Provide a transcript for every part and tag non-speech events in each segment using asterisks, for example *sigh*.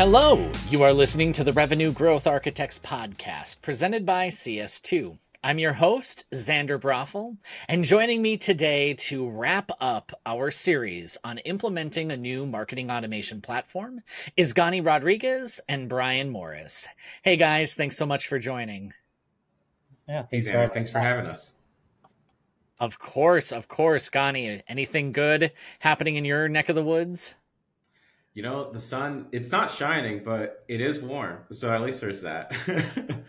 Hello, you are listening to the Revenue Growth Architects podcast presented by CS2. I'm your host, Xander Broffel, and joining me today to wrap up our series on implementing a new marketing automation platform is Gany Rodriguez and Brian Morris. Hey guys, thanks so much for joining. Yeah, thanks, hey, Xander, thanks for having us. Of course, of course, Gany. Anything good happening in your neck of the woods? You know, the sun, it's not shining, but it is warm. So at least there's that. *laughs*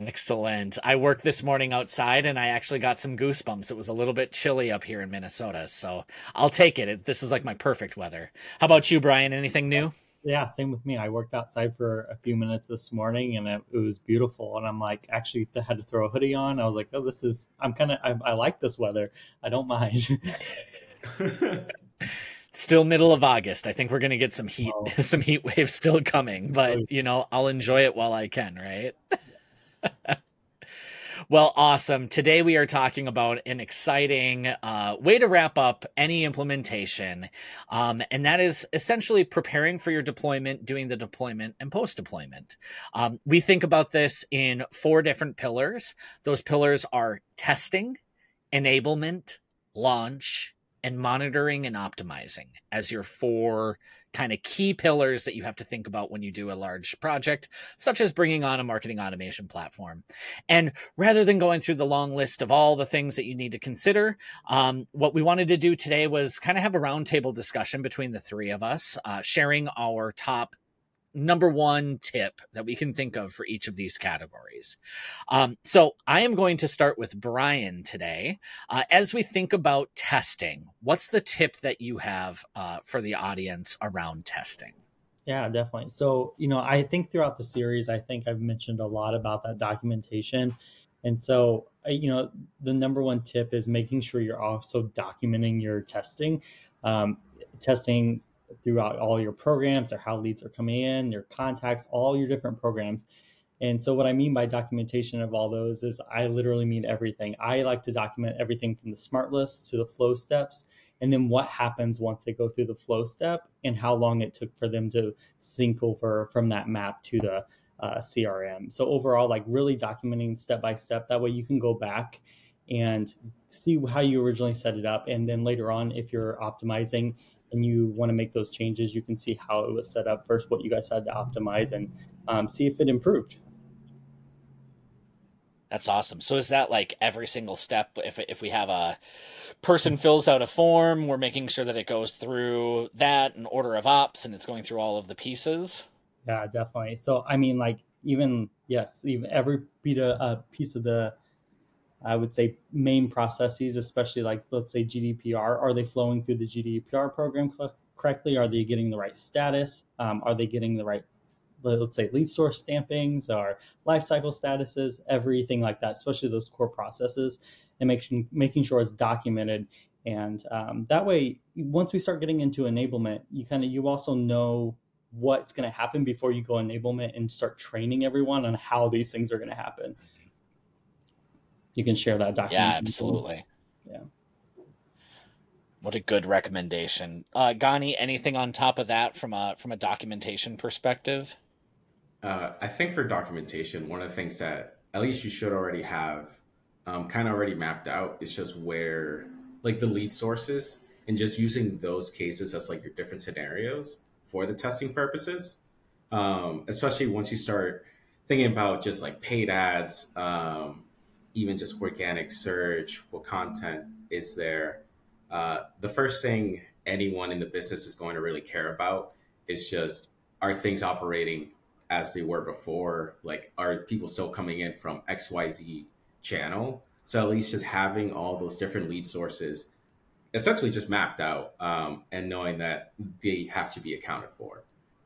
Excellent. I worked this morning outside and I actually got some goosebumps. It was a little bit chilly up here in Minnesota, so I'll take it. This is like my perfect weather. How about you, Brian? Anything new? Yeah, same with me. I worked outside for a few minutes this morning and it, it was beautiful. And I'm like, actually, I had to throw a hoodie on. I was like, oh, this is, I'm kind of, I, I like this weather. I don't mind. *laughs* *laughs* still middle of August. I think we're gonna get some heat, oh. *laughs* some heat waves still coming, but you know, I'll enjoy it while I can, right? *laughs* well, awesome. Today we are talking about an exciting uh, way to wrap up any implementation, um, and that is essentially preparing for your deployment, doing the deployment, and post deployment. Um, we think about this in four different pillars. Those pillars are testing, enablement, launch, and monitoring and optimizing as your four kind of key pillars that you have to think about when you do a large project, such as bringing on a marketing automation platform. And rather than going through the long list of all the things that you need to consider, um, what we wanted to do today was kind of have a roundtable discussion between the three of us, uh, sharing our top number one tip that we can think of for each of these categories. Um, so I am going to start with Brian today. Uh, as we think about testing, what's the tip that you have uh, for the audience around testing? Yeah, definitely. So, you know, I think throughout the series, I think I've mentioned a lot about that documentation. And so, you know, the number one tip is making sure you're also documenting your testing. Um, testing throughout all your programs or how leads are coming in, your contacts, all your different programs. And so, what I mean by documentation of all those is I literally mean everything. I like to document everything from the smart list to the flow steps, and then what happens once they go through the flow step and how long it took for them to sync over from that map to the uh, CRM. So, overall, like really documenting step by step. That way, you can go back and see how you originally set it up. And then later on, if you're optimizing, and you want to make those changes, you can see how it was set up first, what you guys had to optimize, and um, see if it improved. That's awesome. So is that like every single step? If if we have a person fills out a form, we're making sure that it goes through that in order of ops, and it's going through all of the pieces. Yeah, definitely. So I mean, like even yes, even every bit of, uh, piece of the I would say main processes, especially like let's say GDPR, are they flowing through the GDPR program correctly? Are they getting the right status? Um, are they getting the right, let's say, lead source stampings or lifecycle statuses, everything like that, especially those core processes, and making making sure it's documented. And um, that way, once we start getting into enablement, you kind of you also know what's going to happen before you go enablement and start training everyone on how these things are going to happen you can share that document. Yeah, absolutely. Yeah. What a good recommendation, uh, Gany. Anything on top of that from a from a documentation perspective? Uh, I think for documentation, one of the things that at least you should already have um, kind of already mapped out is just where like the lead sources and just using those cases as like your different scenarios for the testing purposes. Um, especially once you start thinking about just like paid ads, um, even just organic search, what content is there? Uh, the first thing anyone in the business is going to really care about is just are things operating as they were before? Like, are people still coming in from XYZ channel? So at least just having all those different lead sources essentially just mapped out um, and knowing that they have to be accounted for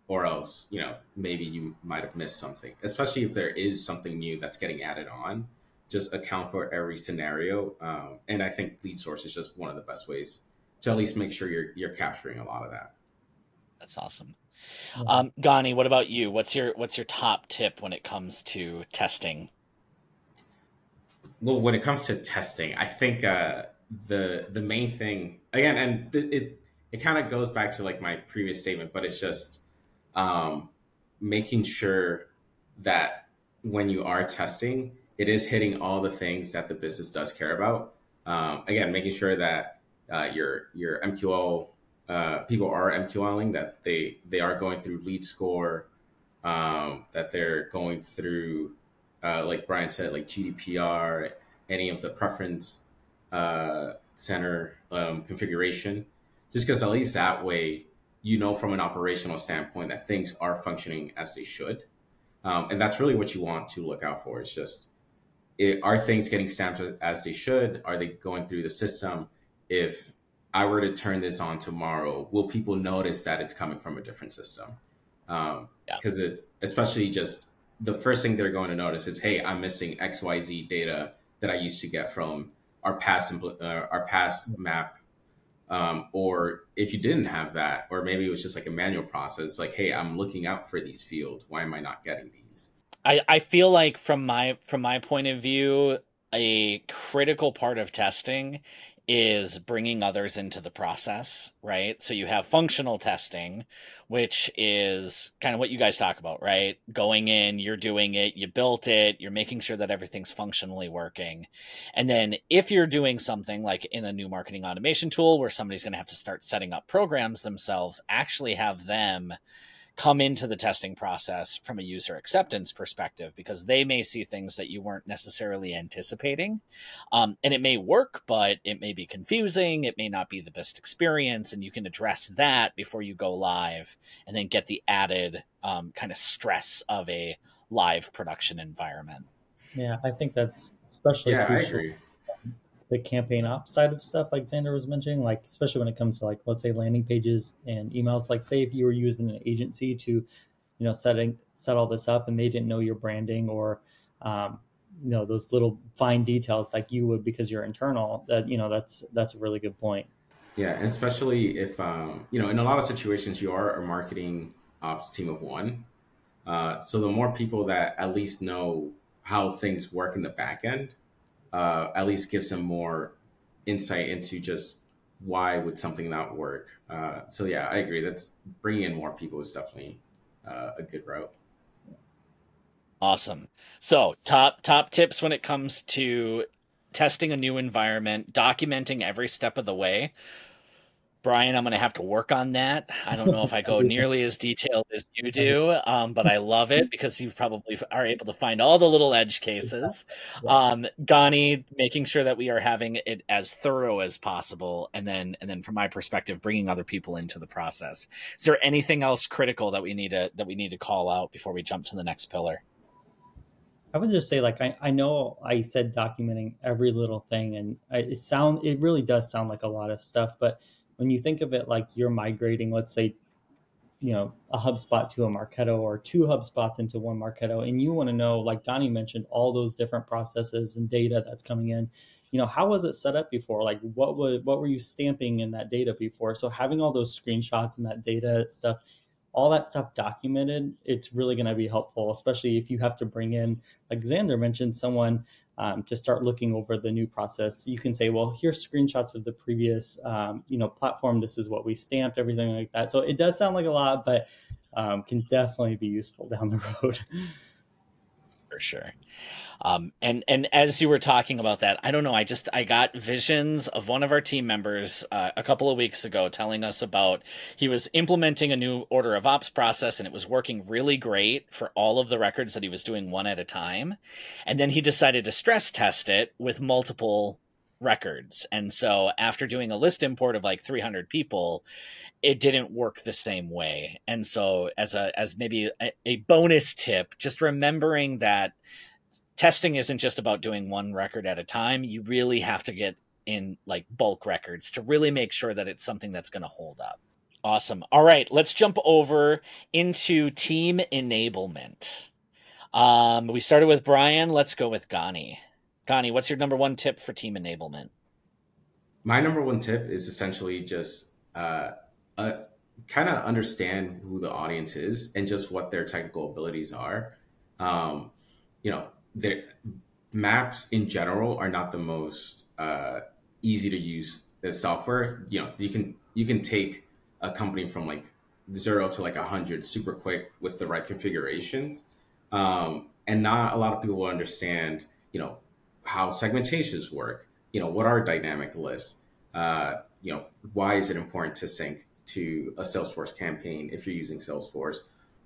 or else you know maybe you might have missed something especially if there is something new that's getting added on just account for every scenario. Um, and I think lead source is just one of the best ways to at least make sure you're you're capturing a lot of that. That's awesome. Um, Gany, what about you? What's your what's your top tip when it comes to testing? Well, when it comes to testing, I think uh, the the main thing again, and th- it it kind of goes back to like my previous statement, but it's just um, making sure that when you are testing, it is hitting all the things that the business does care about. Um, again, making sure that uh, your your MQL uh, people are MQLing, that they they are going through lead score, um, that they're going through, uh, like Brian said, like GDPR, any of the preference uh, center um, configuration, just because at least that way you know from an operational standpoint that things are functioning as they should. Um, and that's really what you want to look out for. It's just, it, are things getting stamped as they should? Are they going through the system? If I were to turn this on tomorrow, will people notice that it's coming from a different system? Because um, yeah. it, especially just the first thing they're going to notice is, hey, I'm missing X Y Z data that I used to get from our past uh, our past map. Um, or if you didn't have that, or maybe it was just like a manual process, like, hey, I'm looking out for these fields. Why am I not getting these? I, I feel like from my from my point of view, a critical part of testing is bringing others into the process, right? So you have functional testing, which is kind of what you guys talk about, right? Going in, you're doing it, you built it, you're making sure that everything's functionally working. And then if you're doing something like in a new marketing automation tool where somebody's going to have to start setting up programs themselves, actually have them come into the testing process from a user acceptance perspective because they may see things that you weren't necessarily anticipating. Um, and it may work, but it may be confusing. It may not be the best experience. And you can address that before you go live and then get the added um, kind of stress of a live production environment. Yeah, I think that's especially yeah, crucial. I agree the campaign ops side of stuff like Xander was mentioning, like especially when it comes to like let's say landing pages and emails. Like say if you were using an agency to, you know, setting set all this up and they didn't know your branding or um, you know those little fine details like you would because you're internal that you know that's that's a really good point yeah and especially if um, you know in a lot of situations you are a marketing ops team of one uh, so the more people that at least know how things work in the back end uh, at least gives them more insight into just why would something not work. Uh, so yeah, I agree. That's bringing in more people is definitely uh, a good route. Awesome. So top top tips when it comes to testing a new environment, documenting every step of the way. Brian, I'm going to have to work on that. I don't know if I go *laughs* nearly as detailed as you do, *laughs* um, but I love it because you probably are able to find all the little edge cases. Um, Gany, making sure that we are having it as thorough as possible, and then and then from my perspective, bringing other people into the process. Is there anything else critical that we need to that we need to call out before we jump to the next pillar? I would just say, like, I, I know I said documenting every little thing, and it sound it really does sound like a lot of stuff, but when you think of it like you're migrating, let's say, you know, a HubSpot to a Marketo or two HubSpots into one Marketo, and you want to know, like Donnie mentioned, all those different processes and data that's coming in. You know, how was it set up before? Like, what was what were you stamping in that data before? So having all those screenshots and that data stuff, all that stuff documented, it's really going to be helpful, especially if you have to bring in, like Xander mentioned, someone um, to start looking over the new process. You can say, well, here's screenshots of the previous, um, you know, platform. This is what we stamped, everything like that. So it does sound like a lot, but um, can definitely be useful down the *laughs* road. For sure. Um, and and as you were talking about that, I don't know. I just I got visions of one of our team members uh, a couple of weeks ago telling us about he was implementing a new order of ops process and it was working really great for all of the records that he was doing one at a time, and then he decided to stress test it with multiple records. And so after doing a list import of like 300 people, it didn't work the same way. And so as a as maybe a, a bonus tip, just remembering that testing isn't just about doing one record at a time. You really have to get in like bulk records to really make sure that it's something that's going to hold up. Awesome. All right, let's jump over into team enablement. Um, we started with Brian. Let's go with Gany. Gany, what's your number one tip for team enablement? My number one tip is essentially just uh, uh, kind of understand who the audience is and just what their technical abilities are. Um, you know, maps in general are not the most uh, easy to use as software. You know, you can you can take a company from like zero to like a hundred super quick with the right configurations. Um, and not a lot of people understand, you know, how segmentations work. You know, what are dynamic lists? Uh, you know, why is it important to sync to a Salesforce campaign if you're using Salesforce,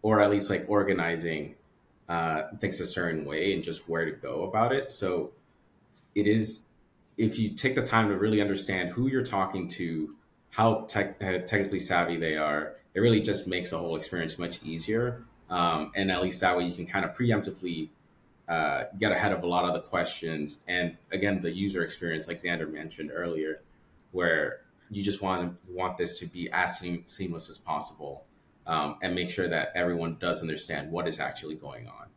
or at least like organizing uh, things a certain way and just where to go about it. So it is if you take the time to really understand who you're talking to, how tech, uh, technically savvy they are, it really just makes the whole experience much easier. Um, and at least that way you can kind of preemptively uh, get ahead of a lot of the questions. And again, the user experience, like Xander mentioned earlier, where you just want want this to be as seam- seamless as possible, um, and make sure that everyone does understand what is actually going on.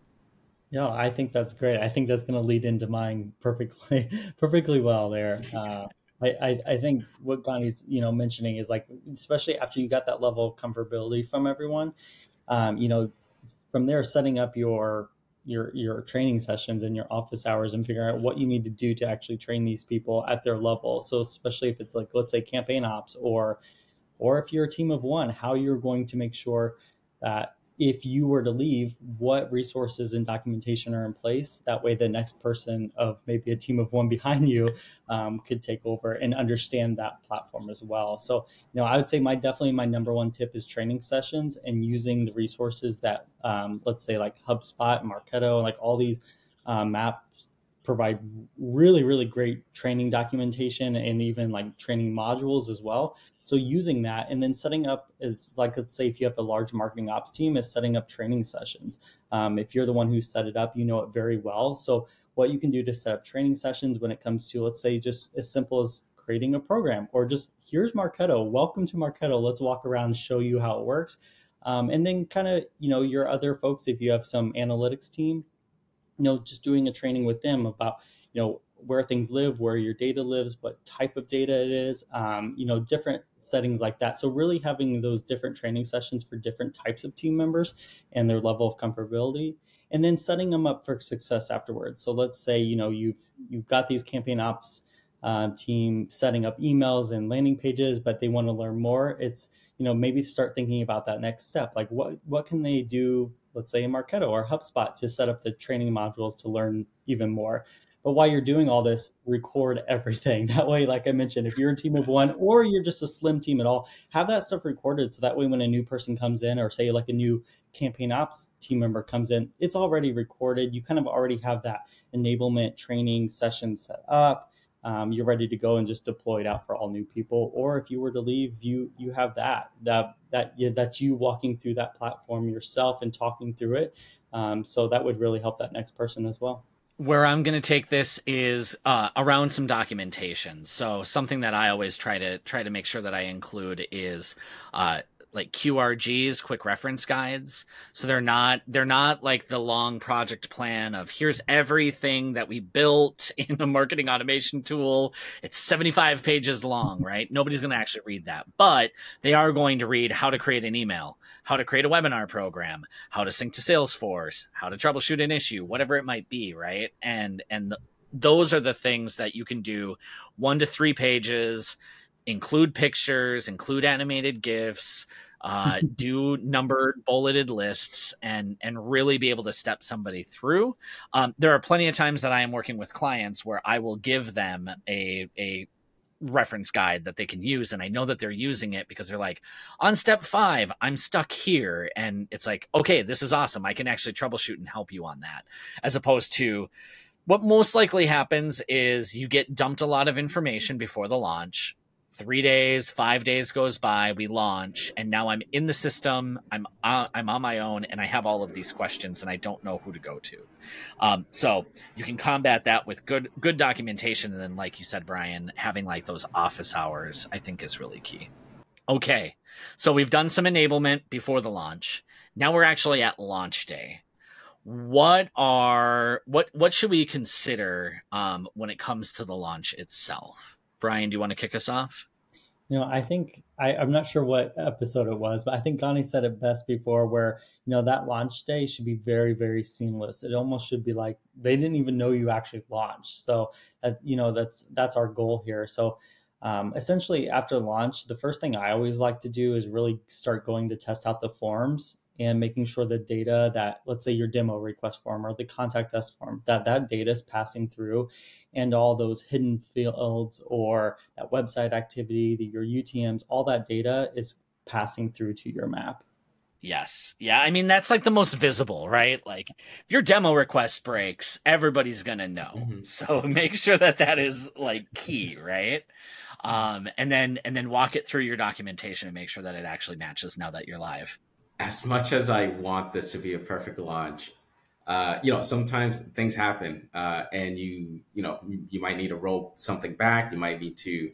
Yeah, I think that's great. I think that's going to lead into mine perfectly, *laughs* perfectly well there. Uh, I, I, think what Gany's you know mentioning is like, especially after you got that level of comfortability from everyone, um, you know, from there setting up your your your training sessions and your office hours and figuring out what you need to do to actually train these people at their level. So especially if it's like let's say campaign ops or or if you're a team of one, how you're going to make sure that if you were to leave, what resources and documentation are in place? That way, the next person of maybe a team of one behind you um, could take over and understand that platform as well. So, you know, I would say my definitely my number one tip is training sessions and using the resources that, um, let's say, like HubSpot, Marketo, like all these uh, map provide really really great training documentation and even like training modules as well. So using that and then setting up is like let's say if you have a large marketing ops team is setting up training sessions. Um, if you're the one who set it up you know it very well. So what you can do to set up training sessions when it comes to let's say just as simple as creating a program or just here's marketo. Welcome to marketo. Let's walk around and show you how it works. Um, and then kind of you know your other folks if you have some analytics team you know just doing a training with them about you know where things live where your data lives what type of data it is um, you know different settings like that. So really having those different training sessions for different types of team members and their level of comfortability and then setting them up for success afterwards. So let's say you know you've you've got these campaign ops uh, team setting up emails and landing pages but they want to learn more. It's you know maybe start thinking about that next step. Like what what can they do let's say in Marketo or HubSpot to set up the training modules to learn even more. But while you're doing all this, record everything. *laughs* That way, like I mentioned, if you're a team of one or you're just a slim team at all, have that stuff recorded so that way when a new person comes in or say like a new campaign ops team member comes in, it's already recorded. You kind of already have that enablement training session set up um, you're ready to go and just deploy it out for all new people. Or if you were to leave, you you have that that that yeah, that's you walking through that platform yourself and talking through it. Um, so that would really help that next person as well where I'm going to take this is uh, around some documentation. So something that I always try to try to make sure that I include is uh, like QRGs, quick reference guides. So they're not they're not like the long project plan of here's everything that we built *laughs* in a marketing automation tool. It's 75 pages long, *laughs* right? Nobody's going to actually read that. But they are going to read how to create an email, how to create a webinar program, how to sync to Salesforce, how to troubleshoot an issue, whatever it might be, right? And and the, those are the things that you can do 1 to 3 pages include pictures, include animated GIFs, uh, *laughs* do numbered bulleted lists and and really be able to step somebody through. Um, there are plenty of times that I am working with clients where I will give them a a reference guide that they can use and I know that they're using it because they're like on step 5 I'm stuck here. And it's like okay this is awesome. I can actually troubleshoot and help you on that. As opposed to what most likely happens is you get dumped a lot of information before the launch three days, five days goes by, we launch, and now I'm in the system. I'm uh, I'm on my own, and I have all of these questions, and I don't know who to go to. Um, so you can combat that with good good documentation, and then, like you said, Brian, having like those office hours, I think is really key. Okay, so we've done some enablement before the launch. Now we're actually at launch day. What are what what should we consider um, when it comes to the launch itself? Brian, do you want to kick us off? You know, I think I, am not sure what episode it was, but I think Gany said it best before where, you know, that launch day should be very, very seamless. It almost should be like they didn't even know you actually launched. So that, you know, that's that's our goal here. So um, essentially after launch, the first thing I always like to do is really start going to test out the forms and making sure the data that let's say your demo request form or the contact us form that that data is passing through and all those hidden fields or that website activity the, your utms all that data is passing through to your map Yes. Yeah. I mean, that's like the most visible, right? Like if your demo request breaks, everybody's going to know. Mm-hmm. So *laughs* make sure that that is like key, right? Um, and then, and then walk it through your documentation and make sure that it actually matches now that you're live. As much as I want this to be a perfect launch, uh, you know, sometimes things happen, uh, and you, you know, you, might need to roll something back. You might need to,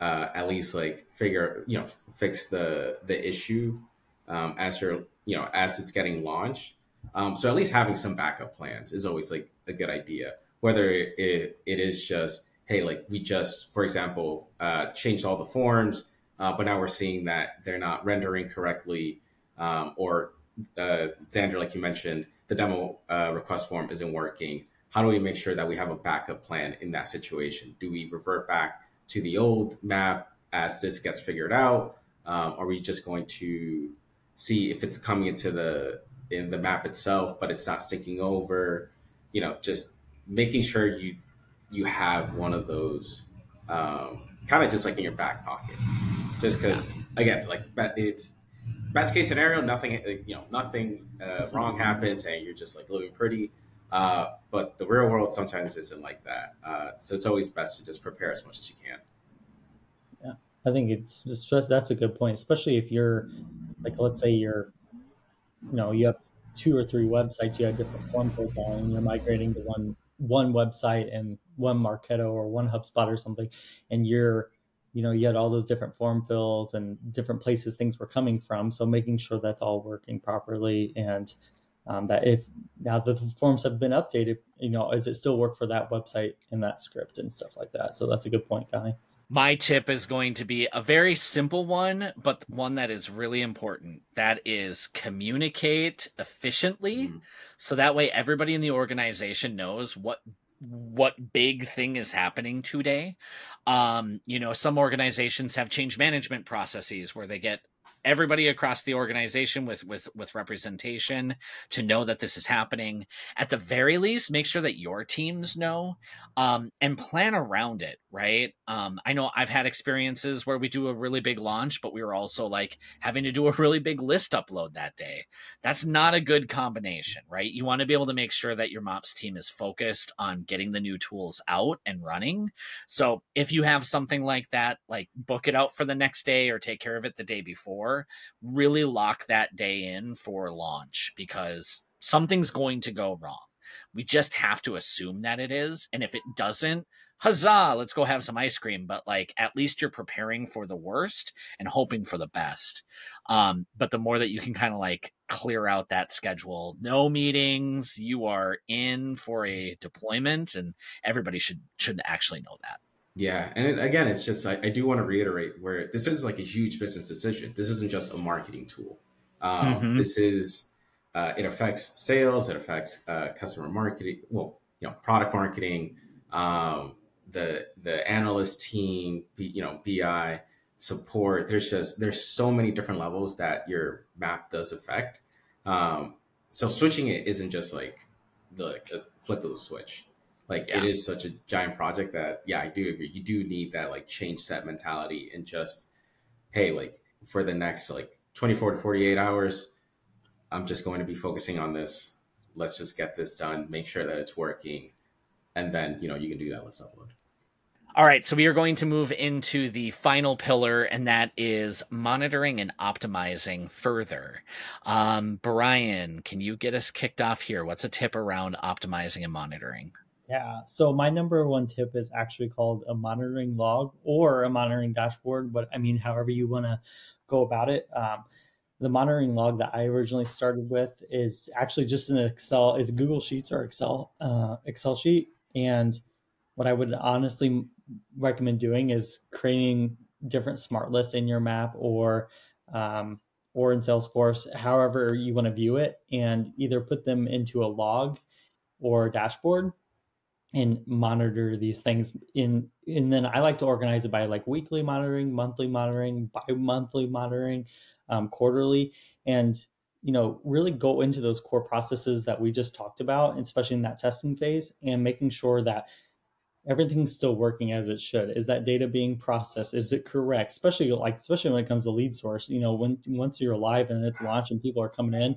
uh, at least like figure, you know, fix the, the issue um, as you're you know as it's getting launched. Um, so at least having some backup plans is always like a good idea. Whether it, it is just hey, like we just for example uh, changed all the forms, uh, but now we're seeing that they're not rendering correctly, um, or uh, Xander, like you mentioned, the demo uh, request form isn't working. How do we make sure that we have a backup plan in that situation? Do we revert back to the old map as this gets figured out? Um, are we just going to see if it's coming into the in the map itself, but it's not syncing over. You know, just making sure you you have one of those um, kind of just like in your back pocket, just because again, like that it's best case scenario, nothing you know, nothing uh, wrong happens, and you're just like living pretty. Uh, but the real world sometimes isn't like that. Uh, so it's always best to just prepare as much as you can. Yeah, I think it's, it's that's a good point, especially if you're like let's say you're you know you have two or three websites you have different form codes and you're migrating to one one website and one marketo or one hubspot or something and you're you know you had all those different form fills and different places things were coming from so making sure that's all working properly and um, that if now that the forms have been updated you know does it still work for that website and that script and stuff like that so that's a good point guy my tip is going to be a very simple one, but one that is really important. That is communicate efficiently. Mm. So that way everybody in the organization knows what what big thing is happening today. Um, you know, some organizations have change management processes where they get everybody across the organization with with with representation to know that this is happening. At the very least make sure that your teams know um, and plan around it right? Um, i know i've had experiences where we do a really big launch but we were also like having to do a really big list upload that day. That's not a good combination right? You want to be able to make sure that your mops team is focused on getting the new tools out and running. So if you have something like that like book it out for the next day or take care of it the day before really lock that day in for launch because something's going to go wrong. We just have to assume that it is. And if it doesn't, huzzah, let's go have some ice cream. But like, at least you're preparing for the worst and hoping for the best. Um, but the more that you can kind of like clear out that schedule, no meetings, you are in for a deployment and everybody should, should actually know that. Yeah, and it, again, it's just I, I, do want to reiterate where this is like a huge business decision. This isn't just a marketing tool. Um, mm-hmm. This is uh, it affects sales, it affects uh, customer marketing, well, you know, product marketing, um, the the analyst team, you know, BI support. There's just there's so many different levels that your map does affect. Um, so switching it isn't just like the a flip of the switch. Like yeah. it is such a giant project that yeah, I do agree. You do need that like change set mentality and just hey, like for the next like 24 to 48 hours, I'm just going to be focusing on this. Let's just get this done, make sure that it's working, and then you know you can do that. Let's upload. All right, so we are going to move into the final pillar, and that is monitoring and optimizing further. Um, Brian, can you get us kicked off here? What's a tip around optimizing and monitoring? Yeah. So my number one tip is actually called a monitoring log or a monitoring dashboard. But I mean, however you want to go about it. Um, the monitoring log that I originally started with is actually just an Excel. It's Google Sheets or Excel uh, Excel sheet. And what I would honestly recommend doing is creating different smart lists in your map or um, or in Salesforce, however you want to view it, and either put them into a log or dashboard and monitor these things in and then i like to organize it by like weekly monitoring monthly monitoring bi-monthly monitoring um, quarterly and you know really go into those core processes that we just talked about especially in that testing phase and making sure that everything's still working as it should. Is that data being processed? Is it correct? Especially like especially when it comes to lead source you know when once you're live and it's launched and people are coming in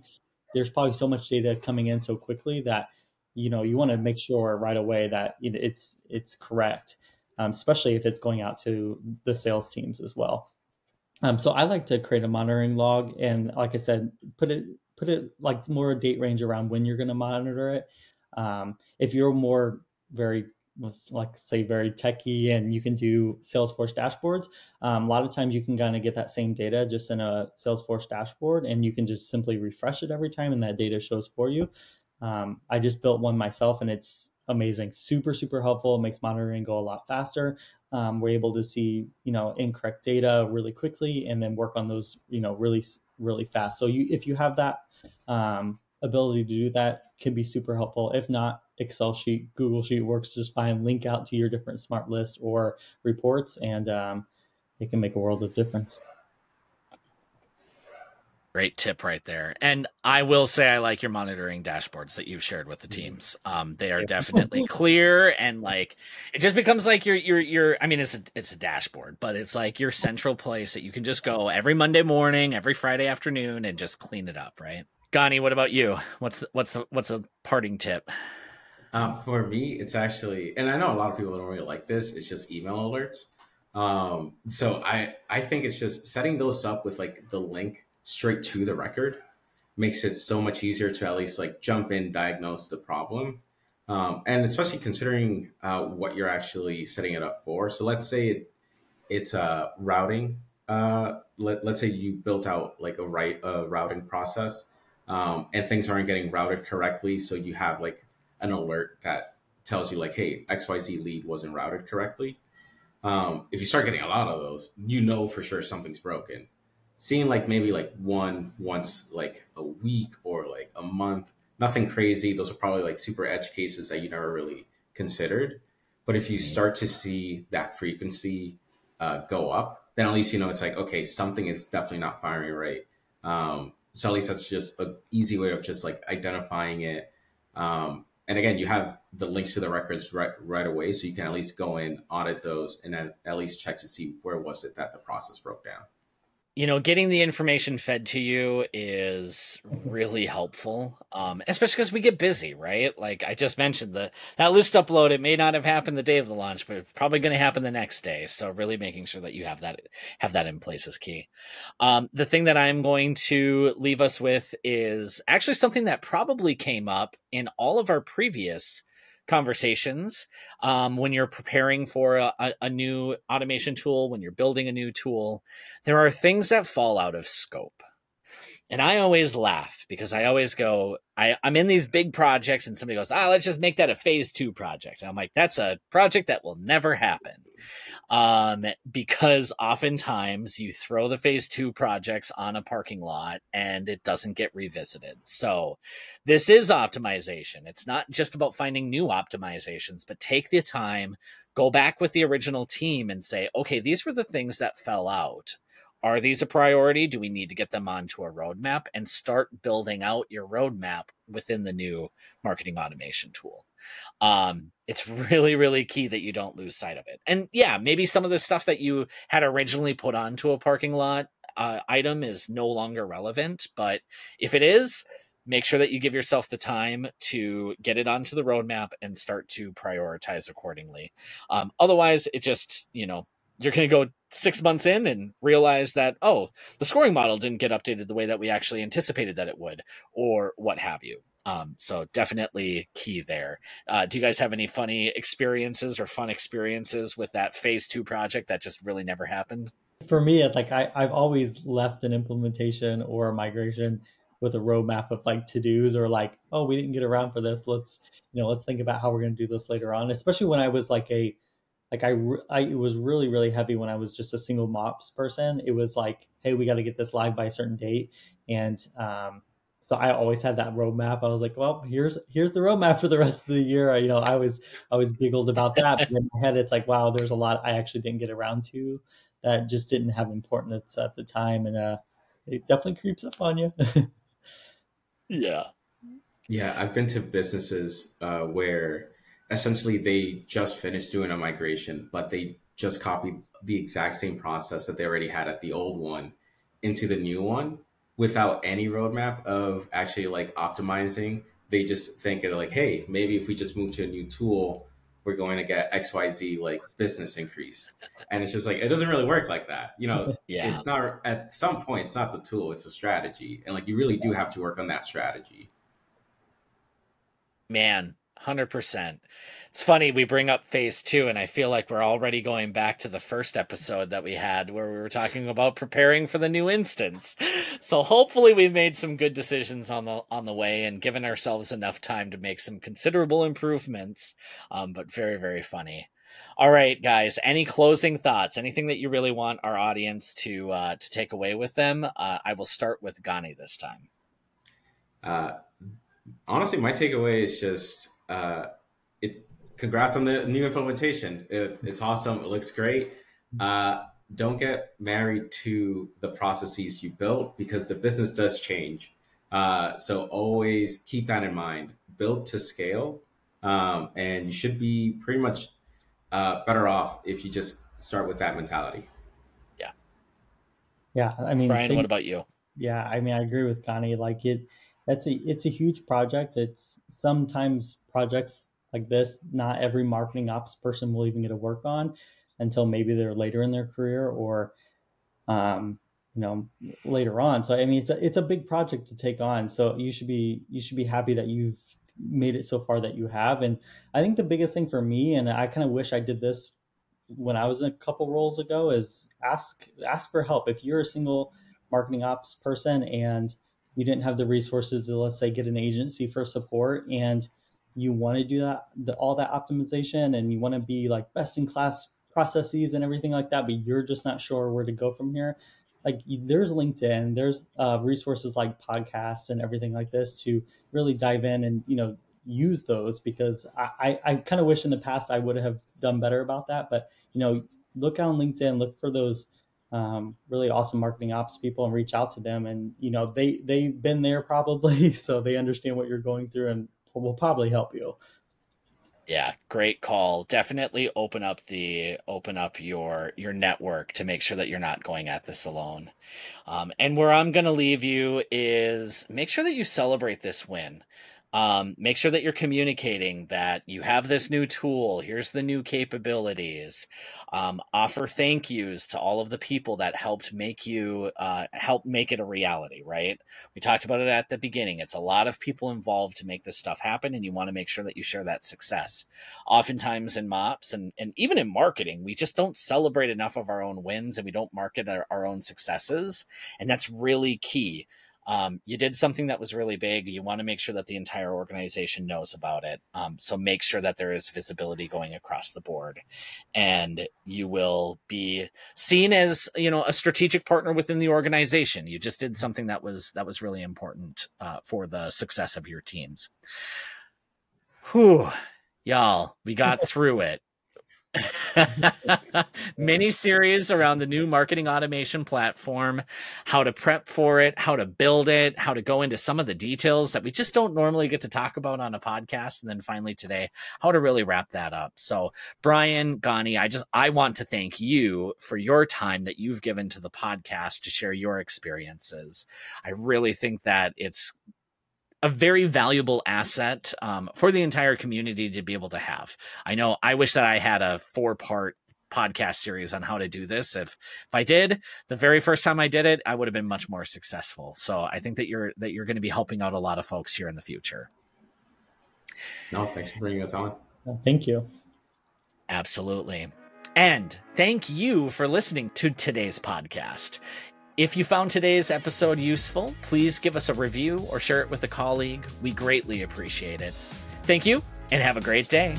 there's probably so much data coming in so quickly that you know you want to make sure right away that it's it's correct um, especially if it's going out to the sales teams as well. Um, so i like to create a monitoring log and like i said put it put it like more date range around when you're going to monitor it. Um, if you're more very like say very techy and you can do salesforce dashboards um, a lot of times you can kind of get that same data just in a salesforce dashboard and you can just simply refresh it every time and that data shows for you um, I just built one myself and it's amazing, super, super helpful. It makes monitoring go a lot faster. Um, we're able to see, you know, incorrect data really quickly and then work on those, you know, really, really fast. So you, if you have that um, ability to do that, can be super helpful. If not, Excel sheet, Google sheet works just fine. Link out to your different smart list or reports, and um, it can make a world of difference. Great tip right there. And I will say I like your monitoring dashboards that you've shared with the mm-hmm. teams. Um, they are definitely *laughs* clear and like it just becomes like your your your I mean it's a it's a dashboard, but it's like your central place that you can just go every Monday morning, every Friday afternoon and just clean it up, right? Gany, what about you? What's the, what's the, what's a parting tip? Uh, for me, it's actually, and I know a lot of people don't really like this. It's just email alerts. Um, so I I think it's just setting those up with like the link straight to the record makes it so much easier to at least like jump in, diagnose the problem. Um, and especially considering uh, what you're actually setting it up for. So let's say it, it's a uh, routing. Uh, let, let's say you built out like a right a routing process, um, and things aren't getting routed correctly. So you have like an alert that tells you like, hey, XYZ lead wasn't routed correctly. Um, if you start getting a lot of those, you know for sure something's broken seeing like maybe like one once like a week or like a month nothing crazy. Those are probably like super edge cases that you never really considered. But if you mm-hmm. start to see that frequency uh, go up then at least you know it's like okay something is definitely not firing right. Um, so at least that's just an easy way of just like identifying it. Um, and again you have the links to the records right right away so you can at least go in audit those and then at least check to see where was it that the process broke down you know, getting the information fed to you is really helpful, um, especially because we get busy, right? Like I just mentioned, the that list upload it may not have happened the day of the launch, but it's probably going to happen the next day. So really making sure that you have that have that in place is key. Um, the thing that I'm going to leave us with is actually something that probably came up in all of our previous conversations um, when you're preparing for a, a, new automation tool, when you're building a new tool. There are things that fall out of scope. And I always laugh because I always go, I, I'm in these big projects and somebody goes, ah, let's just make that a phase two project. And I'm like, that's a project that will never happen um, because oftentimes you throw the phase two projects on a parking lot and it doesn't get revisited. So this is optimization. It's not just about finding new optimizations, but take the time, go back with the original team and say, okay, these were the things that fell out are these a priority? Do we need to get them onto a roadmap and start building out your roadmap within the new marketing automation tool? Um, it's really, really key that you don't lose sight of it. And yeah, maybe some of the stuff that you had originally put onto a parking lot uh, item is no longer relevant, but if it is, make sure that you give yourself the time to get it onto the roadmap and start to prioritize accordingly. Um, otherwise, it just, you know, you're going to go six months in and realize that oh the scoring model didn't get updated the way that we actually anticipated that it would or what have you. Um, so definitely key there. Uh, do you guys have any funny experiences or fun experiences with that phase two project that just really never happened? For me like I, i've always left an implementation or a migration with a roadmap of like to-dos or like oh we didn't get around for this. Let's you know let's think about how we're going to do this later on especially when i was like a like I, I it was really really heavy when i was just a single mops person it was like hey we got to get this live by a certain date and um, so I always had that roadmap. I was like, well, here's here's the roadmap for the rest of the year. I, you know, I was I was giggled about that. but in my head, it's like, wow, there's a lot I actually didn't get around to that just didn't have importance at the time, and uh, it definitely creeps up on you. *laughs* yeah, yeah. I've been to businesses uh, where essentially they just finished doing a migration, but they just copied the exact same process that they already had at the old one into the new one without any roadmap of actually like optimizing. They just think of like, hey, maybe if we just move to a new tool, we're going to get XYZ like business increase. And it's just like it doesn't really work like that. You know, *laughs* yeah. it's not at some point it's not the tool, it's a strategy. And like you really do have to work on that strategy. Man, 100%. It's funny we bring up phase 2 and I feel like we're already going back to the first episode that we had where we were talking about preparing for the new instance. So hopefully we've made some good decisions on the on the way and given ourselves enough time to make some considerable improvements. Um, but very very funny. All right, guys. Any closing thoughts? Anything that you really want our audience to uh, to take away with them? Uh, I will start with Gany this time. Uh, honestly, my takeaway is just uh, it. Congrats on the new implementation. It, it's awesome. It looks great. Uh, don't get married to the processes you built because the business does change. Uh, so always keep that in mind. Build to scale, um, and you should be pretty much uh, better off if you just start with that mentality. Yeah. Yeah. I mean, Brian, same, what about you? Yeah. I mean, I agree with Gany. Like it, it's a it's a huge project. It's sometimes projects like this, not every marketing ops person will even get to work on until maybe they're later in their career or um, you know later on. So I mean it's a it's a big project to take on. So you should be you should be happy that you've made it so far that you have. And I think the biggest thing for me, and I kind of wish I did this when I was in a couple roles ago, is ask ask for help. If you're a single marketing ops person and you didn't have the resources to let's say get an agency for support and you want to do that the, all that optimization and you want to be like best in class processes and everything like that but you're just not sure where to go from here like there's linkedin there's uh, resources like podcasts and everything like this to really dive in and you know use those because i i, I kind of wish in the past i would have done better about that but you know look on linkedin look for those um, really awesome marketing ops people and reach out to them. And you know they they've been there probably *laughs* so they understand what you're going through and will probably help you. Yeah great call. Definitely open up the open up your your network to make sure that you're not going at this alone. Um, and where i'm going to leave you is make sure that you celebrate this win um, make sure that you're communicating that you have this new tool. Here's the new capabilities. Um, offer thank yous to all of the people that helped make you uh, help make it a reality. Right? We talked about it at the beginning. It's a lot of people involved to make this stuff happen, and you want to make sure that you share that success. Oftentimes in MOPS and and even in marketing, we just don't celebrate enough of our own wins, and we don't market our, our own successes, and that's really key um, you did something that was really big. You want to make sure that the entire organization knows about it. Um, so make sure that there is visibility going across the board, and you will be seen as you know a strategic partner within the organization. You just did something that was that was really important uh, for the success of your teams. Whew, y'all, we got *laughs* through it. *laughs* mini series around the new marketing automation platform, how to prep for it, how to build it, how to go into some of the details that we just don't normally get to talk about on a podcast. And then finally today, how to really wrap that up. So Brian, Gany, I just, I want to thank you for your time that you've given to the podcast to share your experiences. I really think that it's a very valuable asset um, for the entire community to be able to have. I know I wish that I had a four part podcast series on how to do this. If if I did the very first time I did it, I would have been much more successful. So I think that you're that you're going to be helping out a lot of folks here in the future. No, thanks for bringing us on. Thank you. Absolutely. And thank you for listening to today's podcast. If you found today's episode useful, please give us a review or share it with a colleague. We greatly appreciate it. Thank you and have a great day.